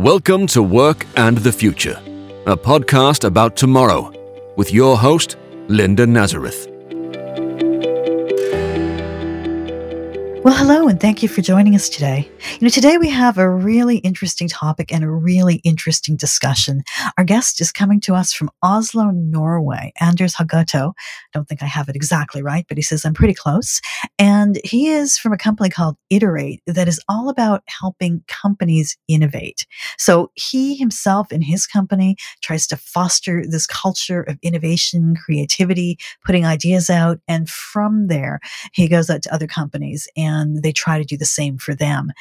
Welcome to Work and the Future, a podcast about tomorrow, with your host, Linda Nazareth. Well, hello, and thank you for joining us today. You know, today we have a really interesting topic and a really interesting discussion. Our guest is coming to us from Oslo, Norway, Anders Haugeto. Don't think I have it exactly right, but he says I'm pretty close. And he is from a company called Iterate that is all about helping companies innovate. So he himself and his company tries to foster this culture of innovation, creativity, putting ideas out. And from there, he goes out to other companies and and they try to do the same for them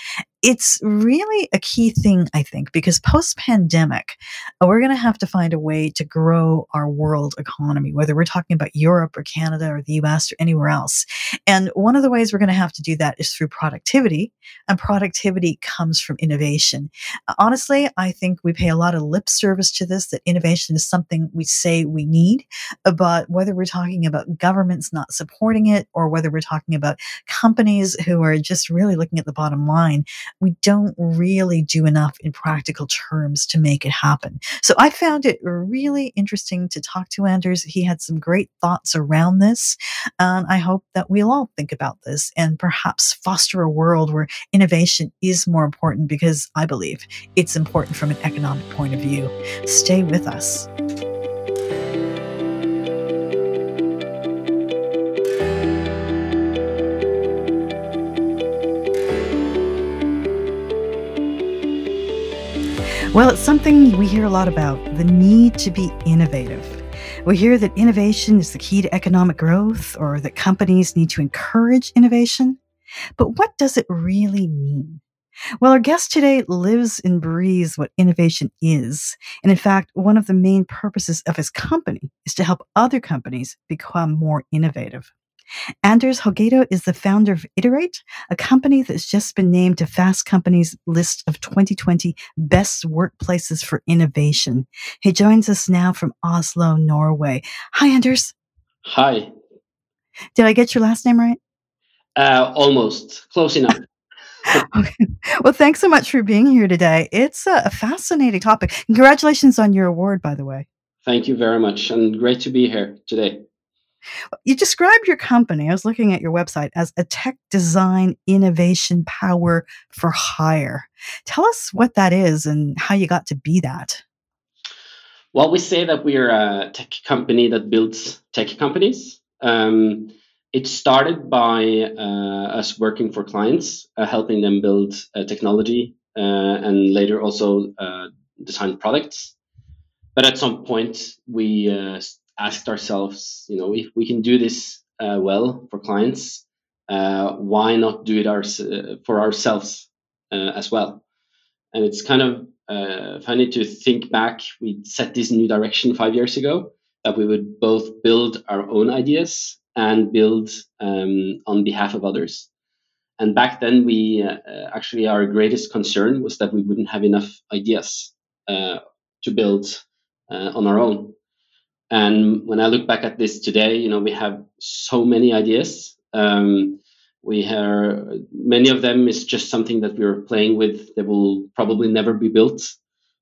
it's really a key thing, I think, because post pandemic, uh, we're going to have to find a way to grow our world economy, whether we're talking about Europe or Canada or the US or anywhere else. And one of the ways we're going to have to do that is through productivity, and productivity comes from innovation. Uh, honestly, I think we pay a lot of lip service to this, that innovation is something we say we need, uh, but whether we're talking about governments not supporting it or whether we're talking about companies who are just really looking at the bottom line, we don't really do enough in practical terms to make it happen. So I found it really interesting to talk to Anders. He had some great thoughts around this. And I hope that we'll all think about this and perhaps foster a world where innovation is more important because I believe it's important from an economic point of view. Stay with us. Well, it's something we hear a lot about the need to be innovative. We hear that innovation is the key to economic growth or that companies need to encourage innovation. But what does it really mean? Well, our guest today lives and breathes what innovation is. And in fact, one of the main purposes of his company is to help other companies become more innovative. Anders Haugeto is the founder of Iterate, a company that's just been named to Fast Company's list of 2020 best workplaces for innovation. He joins us now from Oslo, Norway. Hi, Anders. Hi. Did I get your last name right? Uh, almost. Close enough. okay. Well, thanks so much for being here today. It's a fascinating topic. Congratulations on your award, by the way. Thank you very much, and great to be here today. You described your company, I was looking at your website, as a tech design innovation power for hire. Tell us what that is and how you got to be that. Well, we say that we're a tech company that builds tech companies. Um, it started by uh, us working for clients, uh, helping them build uh, technology uh, and later also uh, design products. But at some point, we uh, asked ourselves, you know, if we can do this uh, well for clients, uh, why not do it our, for ourselves uh, as well? And it's kind of uh, funny to think back. We set this new direction five years ago that we would both build our own ideas and build um, on behalf of others. And back then, we uh, actually our greatest concern was that we wouldn't have enough ideas uh, to build on our own. And when I look back at this today, you know, we have so many ideas. Um, we have many of them is just something that we're playing with that will probably never be built,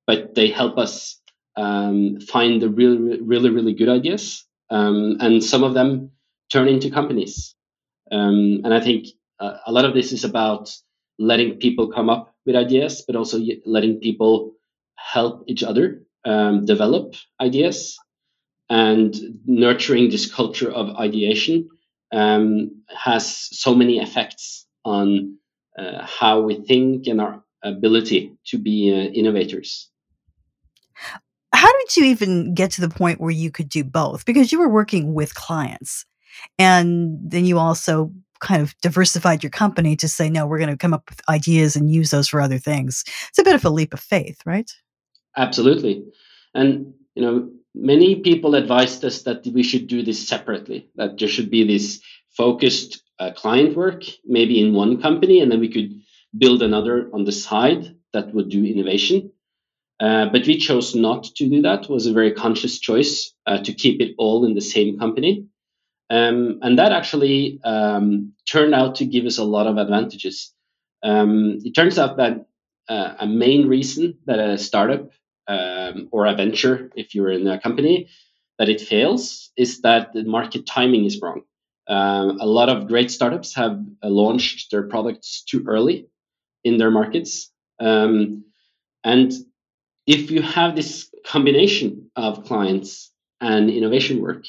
but they help us um, find the really, really, really good ideas. Um, and some of them turn into companies. Um, and I think uh, a lot of this is about letting people come up with ideas, but also letting people help each other um, develop ideas and nurturing this culture of ideation um, has so many effects on uh, how we think and our ability to be uh, innovators. How did you even get to the point where you could do both? Because you were working with clients, and then you also kind of diversified your company to say, no, we're going to come up with ideas and use those for other things. It's a bit of a leap of faith, right? Absolutely. And, you know, many people advised us that we should do this separately, that there should be this focused uh, client work, maybe in one company, and then we could build another on the side that would do innovation. Uh, but we chose not to do that. It was a very conscious choice uh, to keep it all in the same company. Um, and that actually um, turned out to give us a lot of advantages. Um, it turns out that uh, a main reason that a startup um, or a venture, if you're in a company, that it fails is that the market timing is wrong. Um, a lot of great startups have uh, launched their products too early in their markets. Um, and if you have this combination of clients and innovation work,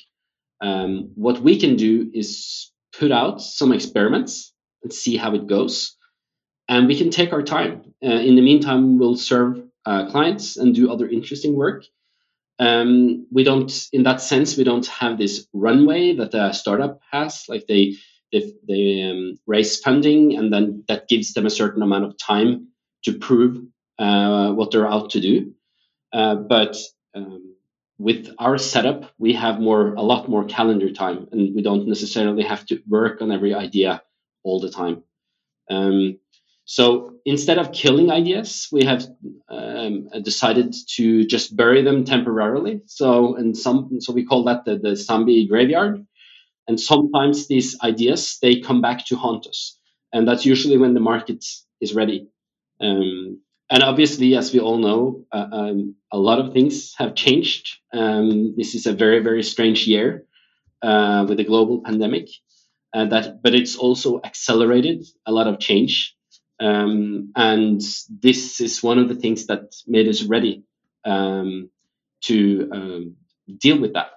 um, what we can do is put out some experiments and see how it goes. And we can take our time. Uh, in the meantime, we'll serve uh, clients and do other interesting work. Um, we don't, in that sense, we don't have this runway that a startup has. Like they, they, they um, raise funding, and then that gives them a certain amount of time to prove uh, what they're out to do. Uh, but um, with our setup, we have more, a lot more calendar time, and we don't necessarily have to work on every idea all the time. Um, so instead of killing ideas, we have um, decided to just bury them temporarily. So and some, so we call that the, the zombie graveyard. And sometimes these ideas they come back to haunt us, and that's usually when the market is ready. Um, and obviously, as we all know, uh, um, a lot of things have changed. Um, this is a very very strange year uh, with the global pandemic, uh, that but it's also accelerated a lot of change um, and this is one of the things that made us ready um, to um, deal with that.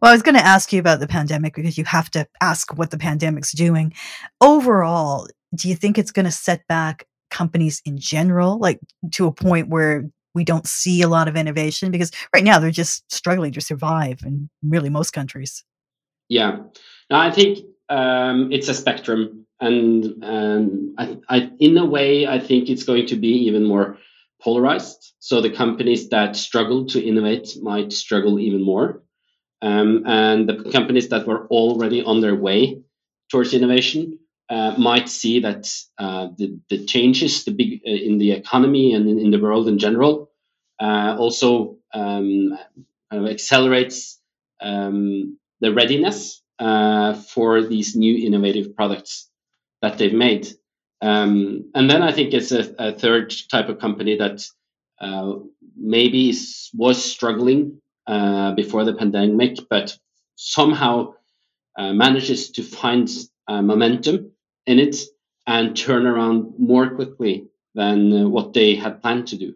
Well, I was going to ask you about the pandemic because you have to ask what the pandemic's doing. Overall, do you think it's going to set back companies in general, like to a point where we don't see a lot of innovation? Because right now they're just struggling to survive in really most countries. Yeah. No, I think um, it's a spectrum and um, I, I, in a way, I think it's going to be even more polarized. So the companies that struggle to innovate might struggle even more, um, and the companies that were already on their way towards innovation uh, might see that uh, the, the changes, the big uh, in the economy and in, in, the world in general, uh, also um, accelerates um, the readiness uh, for these new innovative products that they've made. Um, and then I think it's a, a third type of company that uh, maybe was struggling uh, before the pandemic, but somehow uh, manages to find uh, momentum in it and turn around more quickly than uh, what they had planned to do.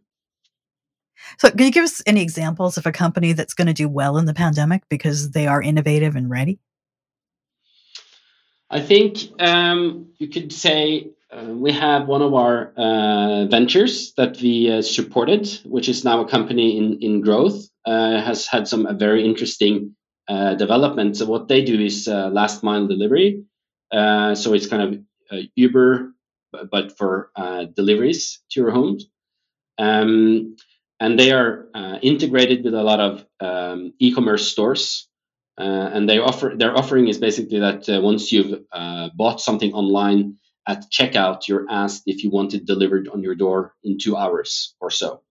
So, can you give us any examples of a company that's going to do well in the pandemic because they are innovative and ready? I think um, you could say uh, we have one of our uh, ventures that we uh, supported, which is now a company in, in growth, uh, has had some uh, very interesting uh, development. So, what they do is last mile delivery. so, it's kind of Uber, but for deliveries to your homes. Um, and they are integrated with a lot of um, e commerce stores uh, and they offer their offering is basically that uh, once you've uh, bought something online at checkout, you're asked if you want it delivered on your door in two hours or so.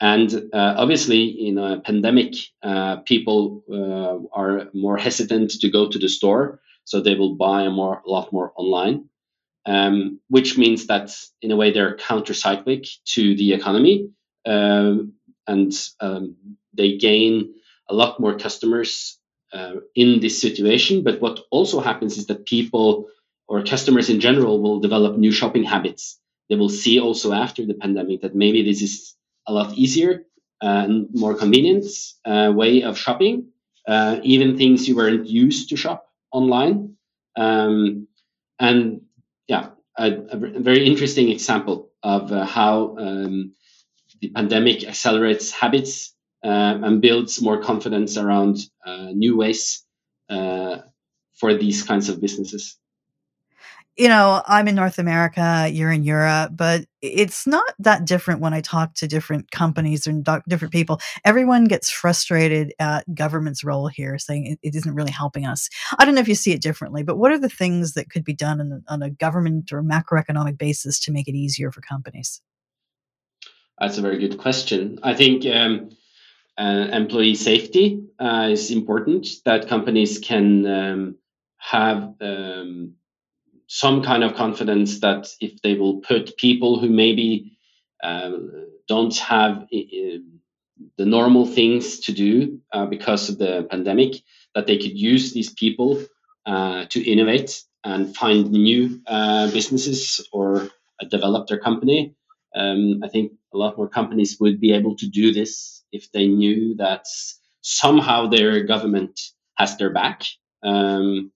And uh, obviously, in a pandemic, uh, people uh, are more hesitant to go to the store, so they will buy a more, a lot more online. Um, which means that in a way they're countercyclic to the economy, um, and um, they gain a lot more customers uh, in this situation. But what also happens is that people or customers in general will develop new shopping habits. They will see also after the pandemic that maybe this is a lot easier and more convenient uh, way of shopping. Uh, even things you weren't used to shop online. Um, and yeah, a, a, very interesting example of uh, how um, the pandemic accelerates habits uh, and builds more confidence around uh, new ways uh, for these kinds of businesses you know, I'm in North America, you're in Europe, but it's not that different when I talk to different companies and different people. Everyone gets frustrated at government's role here, saying it, it isn't really helping us. I don't know if you see it differently, but what are the things that could be done on, on a government or macroeconomic basis to make it easier for companies? That's a very good question. I think um, uh, employee safety uh, is important that companies can um, have um, some kind of confidence that if they will put people who maybe uh, don't have the normal things to do uh, because of the pandemic, that they could use these people uh, to innovate and find new uh, businesses or develop their company. Um, I think a lot more companies would be able to do this if they knew that somehow their government has their back um,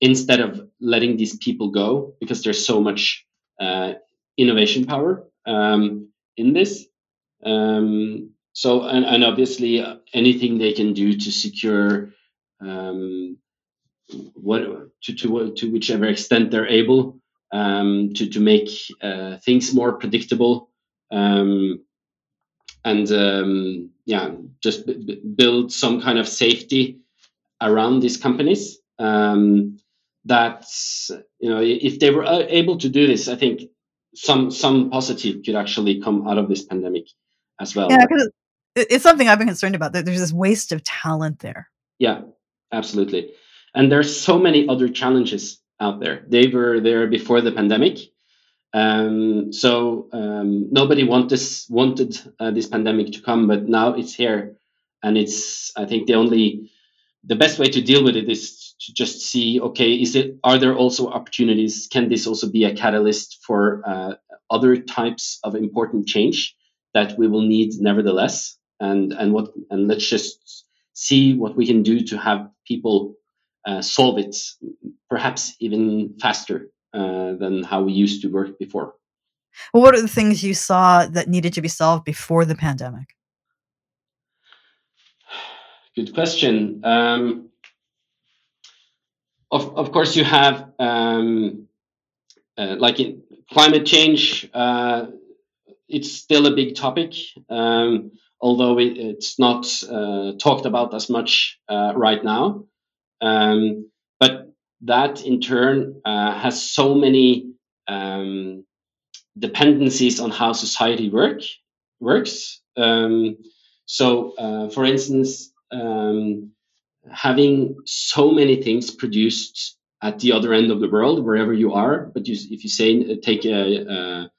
instead of letting these people go because there's so much uh, innovation power um, in this. Um, so, and, and, obviously, uh, anything they can do to secure um, what to, to to whichever extent they're able um, to to make uh, things more predictable um, and yeah, just b- build some kind of safety around these companies. Um, that you know, if they were uh, able to do this, I think some some positive could actually come out of this pandemic as well. Yeah, because it's something I've been concerned about. That there's this waste of talent there. Yeah, absolutely. And there's so many other challenges out there. They were there before the pandemic. Um, so um, nobody want this, wanted uh, this pandemic to come, but now it's here, and it's. I think the only, the best way to deal with it is to just see. Okay, is it? Are there also opportunities? Can this also be a catalyst for uh, other types of important change that we will need, nevertheless? And and what? And let's just see what we can do to have people uh, solve it, perhaps even faster uh, than how we used to work before. Well, what are the things you saw that needed to be solved before the pandemic? Good question. Um, of, of course, you have um, uh, like in climate change. Uh, it's still a big topic, um, although it, it's not uh, talked about as much uh, right now. Um, but that in turn uh, has so many um, dependencies on how society work works. Um, so, uh, for instance, um, having so many things produced at the other end of the world, wherever you are, but you, if you say take a, a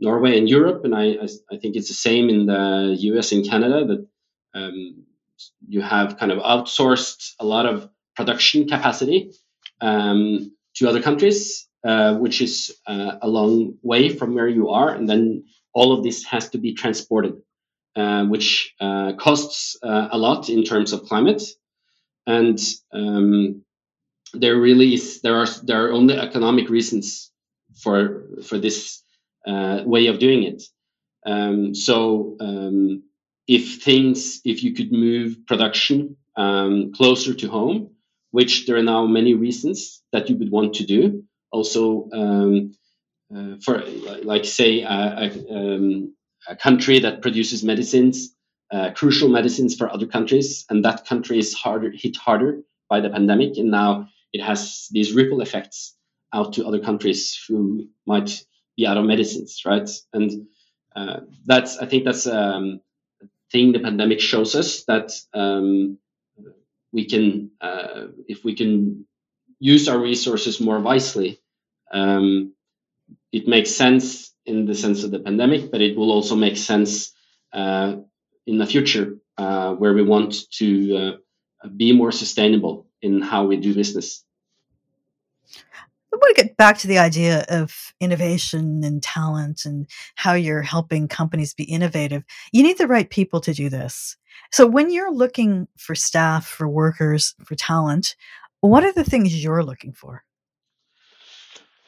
Norway and Europe, and I, I, think it's the same in the US and Canada that um, you have kind of outsourced a lot of production capacity um, to other countries, uh, which is uh, a long way from where you are. And then all of this has to be transported, uh, which uh, costs uh, a lot in terms of climate. And um, there really is, there are there are only economic reasons for for this uh, way of doing it. Um, so um, if things, if you could move production um, closer to home, which there are now many reasons that you would want to do. Also, um, uh, for like say a, a, um, a, country that produces medicines, uh, crucial medicines for other countries, and that country is harder hit harder by the pandemic, and now it has these ripple effects out to other countries who might be out of medicines, right? And uh, that's I think that's um, a thing the pandemic shows us that um, we can uh, if we can use our resources more wisely um, it makes sense in the sense of the pandemic but it will also make sense uh, in the future uh, where we want to uh, be more sustainable in how we do business I want to get back to the idea of innovation and talent and how you're helping companies be innovative. You need the right people to do this. So when you're looking for staff, for workers, for talent, what are the things you're looking for?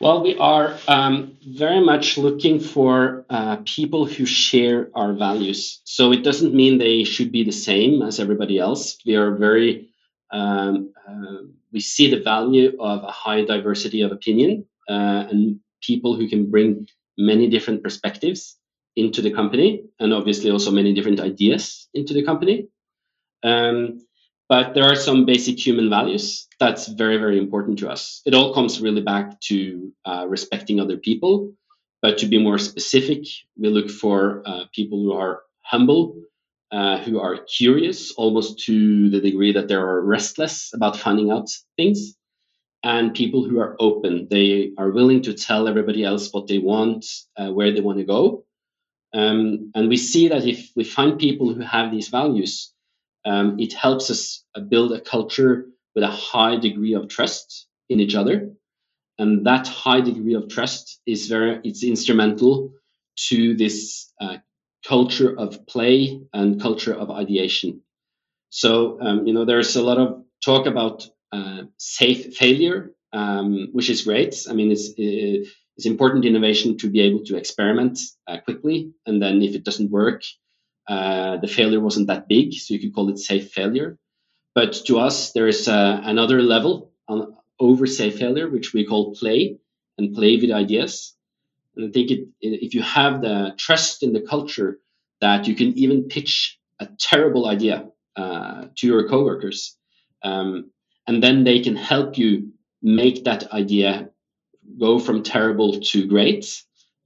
Well, we are um, very much looking for uh, people who share our values. So it doesn't mean they should be the same as everybody else. We are very, um, uh, we see the value of a high diversity of opinion uh, and people who can bring many different perspectives into the company and obviously also many different ideas into the company. Um, but there are some basic human values that's very, very important to us. It all comes really back to uh, respecting other people. But to be more specific, we look for uh, people who are humble, uh, who are curious almost to the degree that they are restless about finding out things, and people who are open. They are willing to tell everybody else what they want, uh, where they want to go. Um, and we see that if we find people who have these values, um, it helps us uh, build a culture with a high degree of trust in each other. And that high degree of trust is very, it's instrumental to this uh, culture of play and culture of ideation. So, um, you know, there's a lot of talk about uh, safe failure, um, which is great. I mean, it's, it's important innovation to be able to experiment uh, quickly. And then if it doesn't work, uh, the failure wasn't that big. So you could call it safe failure. But to us, there is uh, another level on over safe failure, which we call play and play with ideas. And I think it, if you have the trust in the culture that you can even pitch a terrible idea uh, to your coworkers, um, and then they can help you make that idea go from terrible to great.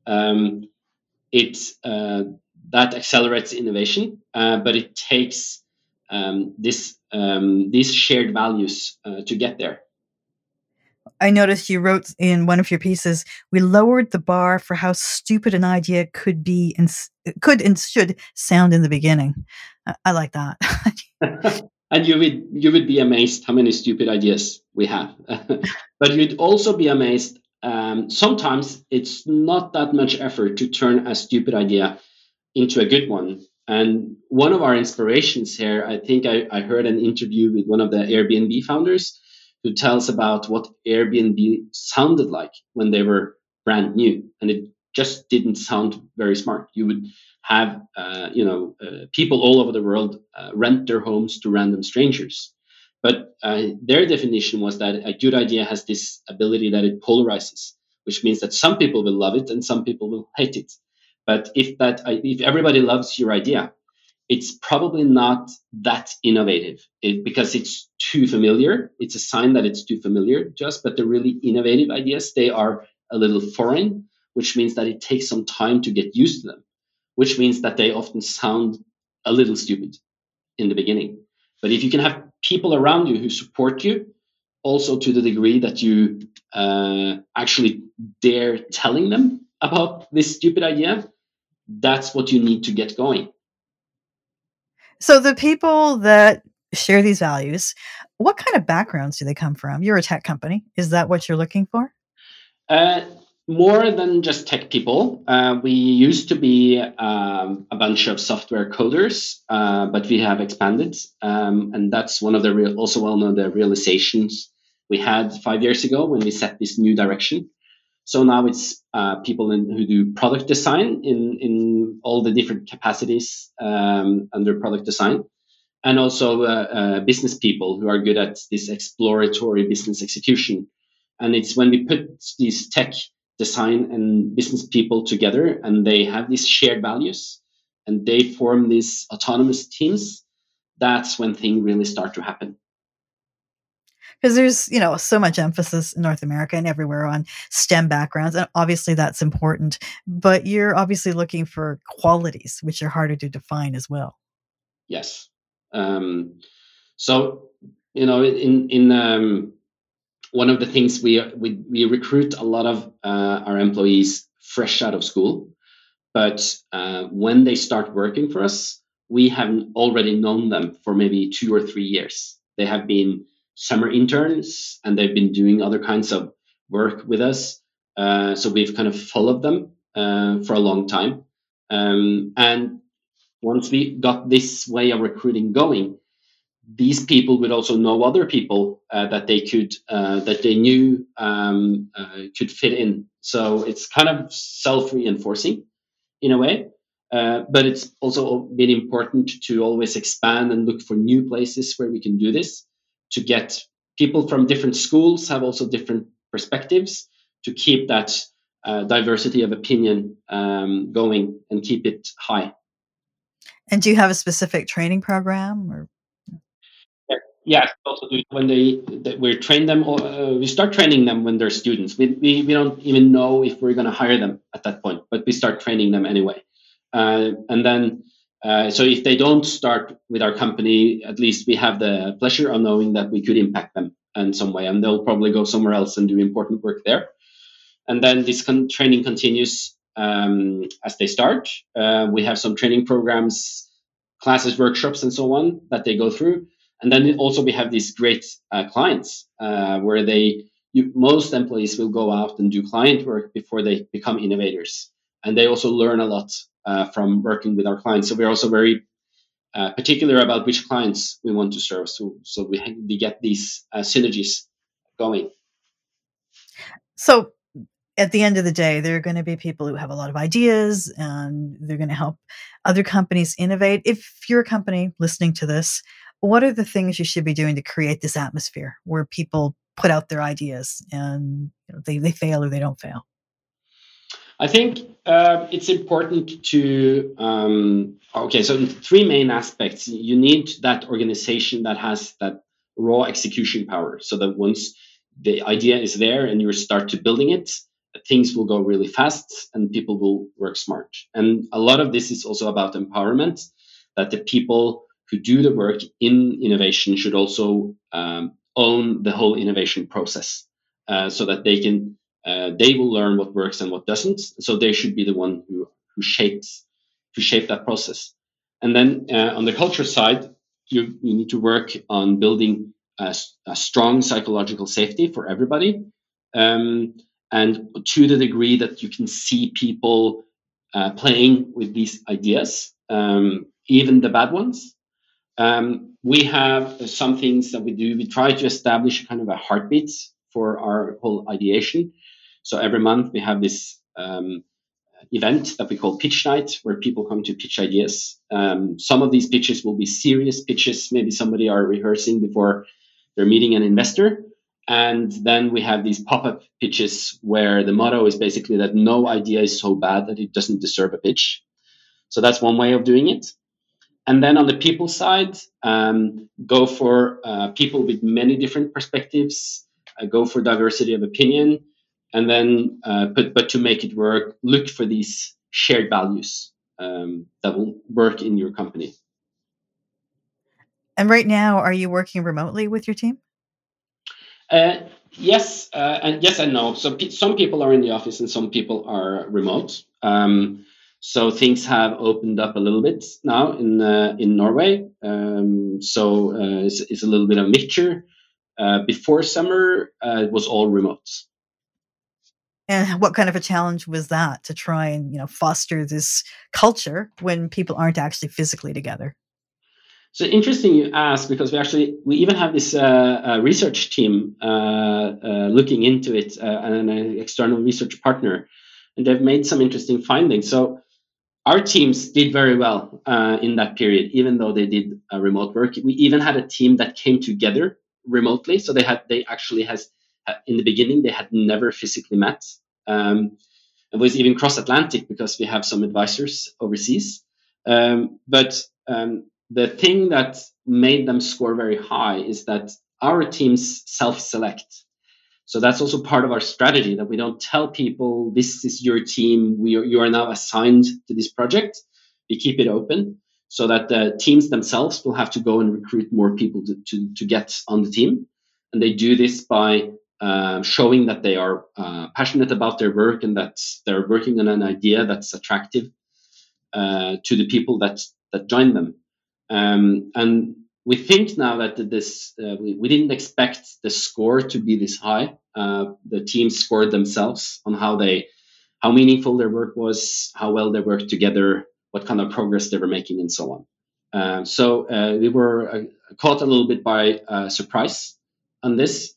Um, it uh, that accelerates innovation, uh, but it takes um, this um, these shared values uh, to get there. I noticed you wrote in one of your pieces, we lowered the bar for how stupid an idea could be and could and should sound in the beginning. I like that. and you would you would be amazed how many stupid ideas we have. but you'd also be amazed. Um, sometimes it's not that much effort to turn a stupid idea into a good one. And one of our inspirations here, I think I, I heard an interview with one of the Airbnb founders who tells about what Airbnb sounded like when they were brand new, and it just didn't sound very smart. You would have, uh, you know, uh, people all over the world uh, rent their homes to random strangers, but uh, their definition was that a good idea has this ability that it polarizes, which means that some people will love it and some people will hate it. But if that, if everybody loves your idea, it's probably not that innovative it, because it's too familiar. It's a sign that it's too familiar to us, but the really innovative ideas, they are a little foreign, which means that it takes some time to get used to them, which means that they often sound a little stupid in the beginning. But if you can have people around you who support you, also to the degree that you uh, actually dare telling them about this stupid idea, that's what you need to get going. So the people that share these values, what kind of backgrounds do they come from? You're a tech company. Is that what you're looking for? Uh, more than just tech people. Uh, we used to be um, a bunch of software coders, uh, but we have expanded, um, and that's one of the real, also one of the realizations we had five years ago when we set this new direction. So now it's uh, people in, who do product design in, in all the different capacities um, under product design, and also uh, uh, business people who are good at this exploratory business execution. And it's when we put these tech design and business people together and they have these shared values and they form these autonomous teams, that's when things really start to happen because there's you know so much emphasis in north america and everywhere on stem backgrounds and obviously that's important but you're obviously looking for qualities which are harder to define as well. Yes. Um, so you know in in um, one of the things we we, we recruit a lot of uh, our employees fresh out of school but uh, when they start working for us we have already known them for maybe two or three years. They have been summer interns and they've been doing other kinds of work with us. Uh, so we've kind of followed them uh, for a long time. Um, and once we got this way of recruiting going, these people would also know other people uh, that they could uh, that they knew um, uh, could fit in. So it's kind of self-reinforcing in a way. Uh, but it's also been important to always expand and look for new places where we can do this to get people from different schools have also different perspectives to keep that uh, diversity of opinion um, going and keep it high. And do you have a specific training program or? Yeah, also when they, they we train them, uh, we start training them when they're students. We, we, we don't even know if we're going to hire them at that point, but we start training them anyway. Uh, and then uh, so if they don't start with our company, at least we have the pleasure of knowing that we could impact them in some way, and they'll probably go somewhere else and do important work there. And then this con- training continues um, as they start. Uh, we have some training programs, classes, workshops, and so on that they go through. And then also we have these great uh, clients uh, where they you, most employees will go out and do client work before they become innovators, and they also learn a lot uh, from working with our clients. So we're also very uh, particular about which clients we want to serve, so so we we get these uh, synergies going. So at the end of the day, there are going to be people who have a lot of ideas and they're going to help other companies innovate. If you're a company listening to this, what are the things you should be doing to create this atmosphere where people put out their ideas and you know, they, they fail or they don't fail? I think uh, it's important to, um, okay, so three main aspects. You need that organization that has that raw execution power so that once the idea is there and you start to building it, things will go really fast and people will work smart. And a lot of this is also about empowerment, that the people who do the work in innovation should also um, own the whole innovation process uh, so that they can uh, they will learn what works and what doesn't so they should be the one who who shapes who shape that process and then uh, on the culture side you, you need to work on building a, a strong psychological safety for everybody um, and to the degree that you can see people uh, playing with these ideas, um, even the bad ones. Um, we have some things that we do. We try to establish kind of a heartbeat for our whole ideation. So every month we have this um, event that we call pitch night, where people come to pitch ideas. Um, some of these pitches will be serious pitches. Maybe somebody are rehearsing before they're meeting an investor. And then we have these pop up pitches where the motto is basically that no idea is so bad that it doesn't deserve a pitch. So that's one way of doing it. And then on the people side, um, go for uh, people with many different perspectives, uh, go for diversity of opinion, and then, uh, but, but to make it work, look for these shared values um, that will work in your company. And right now, are you working remotely with your team? Uh, yes, uh, and yes and no. So some people are in the office and some people are remote. Um, so things have opened up a little bit now in uh, in Norway. Um, so uh, it's, it's, a little bit of a mixture. Uh, before summer, uh, it was all remote. And what kind of a challenge was that to try and you know foster this culture when people aren't actually physically together? So interesting you ask because we actually we even have this uh, uh, research team uh, uh looking into it uh, and an external research partner, and they've made some interesting findings. So our teams did very well uh, in that period, even though they did remote work. We even had a team that came together remotely. So they had they actually has in the beginning they had never physically met. Um, it was even cross Atlantic because we have some advisors overseas. Um, but um, the thing that made them score very high is that our teams self-select. So that's also part of our strategy that we don't tell people this is your team. We are, you are now assigned to this project. We keep it open so that the teams themselves will have to go and recruit more people to, to, to get on the team. And they do this by uh, showing that they are uh, passionate about their work and that they're working on an idea that's attractive uh, to the people that that join them. Um, and we think now that this uh, we, we, didn't expect the score to be this high. Uh, the teams scored themselves on how they how meaningful their work was, how well they worked together, what kind of progress they were making, and so on. Uh, so uh, we were uh, caught a little bit by uh, surprise on this,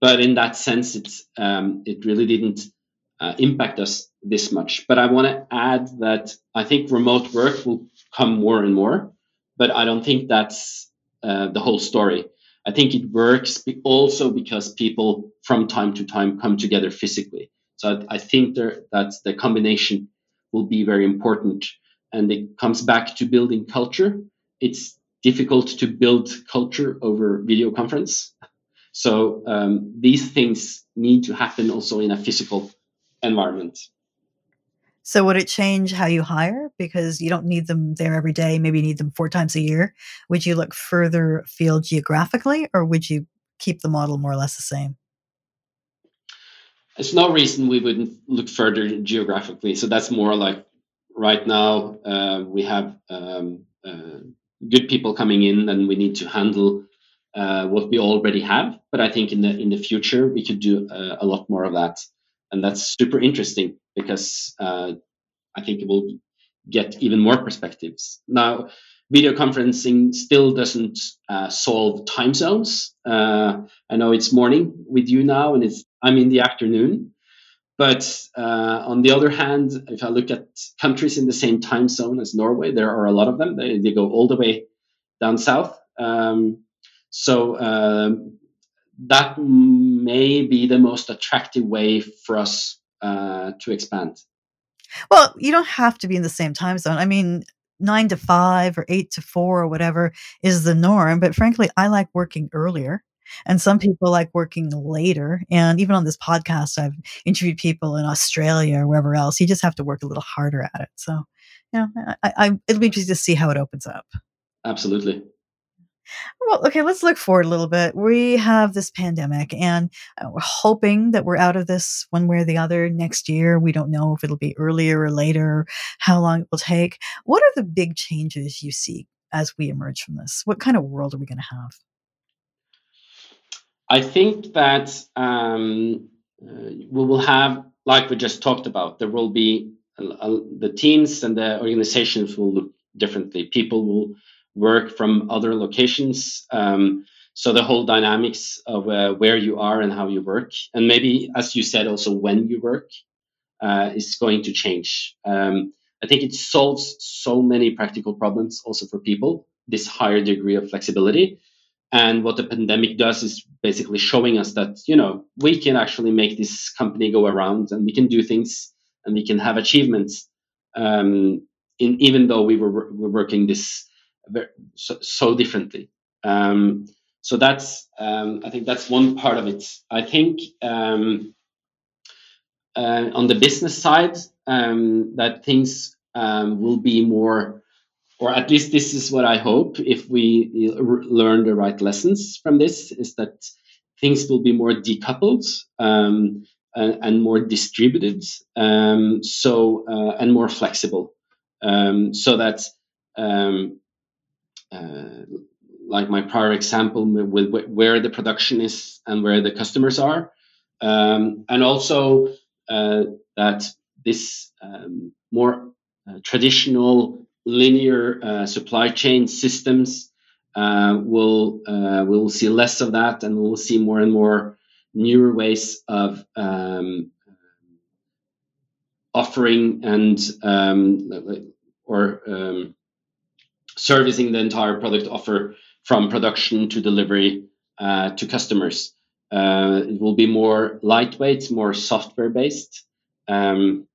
but in that sense, it's um, it really didn't impact us this much. But I want to add that I think remote work will come more and more but I don't think that's the whole story. I think it works also because people from time to time come together physically. So I, I think there, that the combination will be very important. And it comes back to building culture. It's difficult to build culture over video conference. So um, these things need to happen also in a physical environment. So would it change how you hire because you don't need them there every day? Maybe you need them four times a year. Would you look further field geographically, or would you keep the model more or less the same? There's no reason we wouldn't look further geographically. So that's more like right now uh, we have um, uh, good people coming in, and we need to handle uh, what we already have. But I think in the in the future we could do uh, a lot more of that, and that's super interesting because uh, I think it will get even more perspectives. Now, video conferencing still doesn't uh, solve time zones. I know it's morning with you now, and it's I'm in the afternoon. But uh, on the other hand, if I look at countries in the same time zone as Norway, there are a lot of them. They, they go all the way down south. Um, so um, that may be the most attractive way for us uh, to expand. Well, you don't have to be in the same time zone. I mean, nine to five or eight to four or whatever is the norm. But frankly, I like working earlier. And some people like working later. And even on this podcast, I've interviewed people in Australia or wherever else. You just have to work a little harder at it. So, you know, I, I, it'll be interesting to see how it opens up. Absolutely. Well, okay, let's look forward a little bit. We have this pandemic, and uh, we're hoping that we're out of this one way or the other next year. We don't know if it'll be earlier or later, how long it will take. What are the big changes you see as we emerge from this? What kind of world are we going to have? I think that um, uh, we will have, like we just talked about, there will be uh, the teams and the organizations will look differently. People will work from other locations. Um, so the whole dynamics of uh, where you are and how you work, and maybe, as you said, also when you work, uh, is going to change. Um, I think it solves so many practical problems also for people. This higher degree of flexibility, and what the pandemic does is basically showing us that you know we can actually make this company go around, and we can do things, and we can have achievements. Um, in even though we were, were working this so, so differently. Um, so that's um, I think that's one part of it. I think um, uh, on the business side um, that things um, will be more, or at least this is what I hope. If we learn the right lessons from this, is that things will be more decoupled um, and, and, more distributed, so uh, and more flexible, so that um, uh, like my prior example with where the production is and where the customers are, um, and also uh, that this um, more uh, traditional linear uh, supply chain systems uh, will uh, will see less of that, and we'll see more and more newer ways of um, offering and um, or um, servicing the entire product offer from production to delivery uh, to customers. Uh, it will be more lightweight, more software based, um,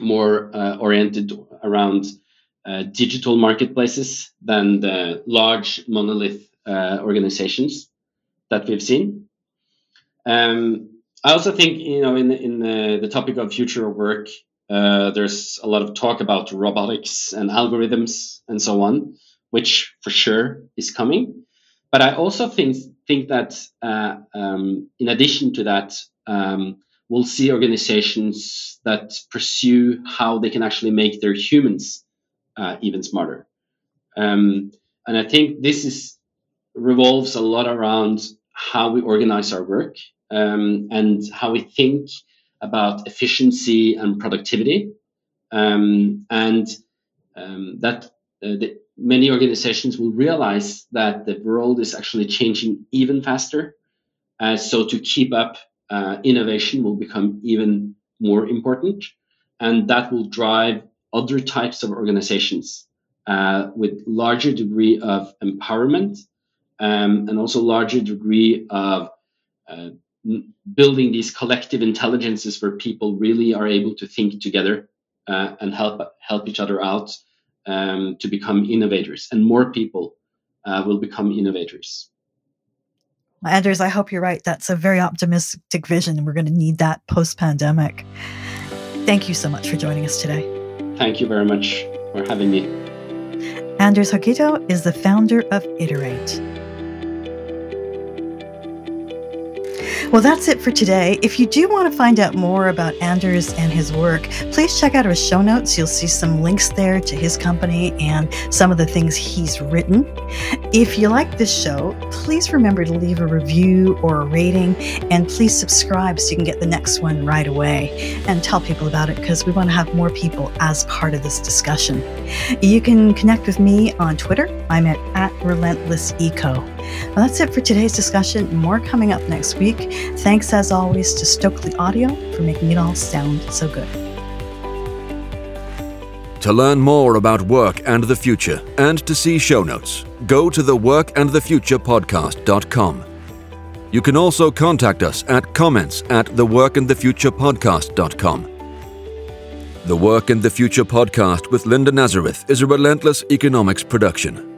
more uh, oriented around digital marketplaces than the large monolith uh, organizations that we've seen. Um, I also think, you know, in, in the, the topic of future of work, uh, there's a lot of talk about robotics and algorithms and so on, which for sure is coming. But I also think think that uh, um, in addition to that, um, we'll see organizations that pursue how they can actually make their humans uh, even smarter. Um, and I think this is revolves a lot around how we organize our work um, and how we think about efficiency and productivity, um, and um, that uh, the, many organizations will realize that the world is actually changing even faster. Uh, so to keep up, uh, innovation will become even more important, and that will drive other types of organizations uh, with larger degree of empowerment um, and also larger degree of uh, building these collective intelligences where people really are able to think together uh, and help help each other out um, to become innovators, and more people uh, will become innovators. Anders, I hope you're right. That's a very optimistic vision. We're going to need that post pandemic. Thank you so much for joining us today. Thank you very much for having me. Anders Haugeto is the founder of Iterate. Well, that's it for today. If you do want to find out more about Anders and his work, please check out our show notes. You'll see some links there to his company and some of the things he's written. If you like this show, please remember to leave a review or a rating and please subscribe so you can get the next one right away and tell people about it because we want to have more people as part of this discussion. You can connect with me on Twitter. I'm at, at relentlesseco. Well, that's it for today's discussion. More coming up next week. Thanks, as always, to Stokely Audio for making it all sound so good. To learn more about work and the future and to see show notes, go to the workandthefuturepodcast.com. You can also contact us at comments at theworkandthefuturepodcast.com. The Work and the Future podcast with Linda Nazareth is a relentless economics production.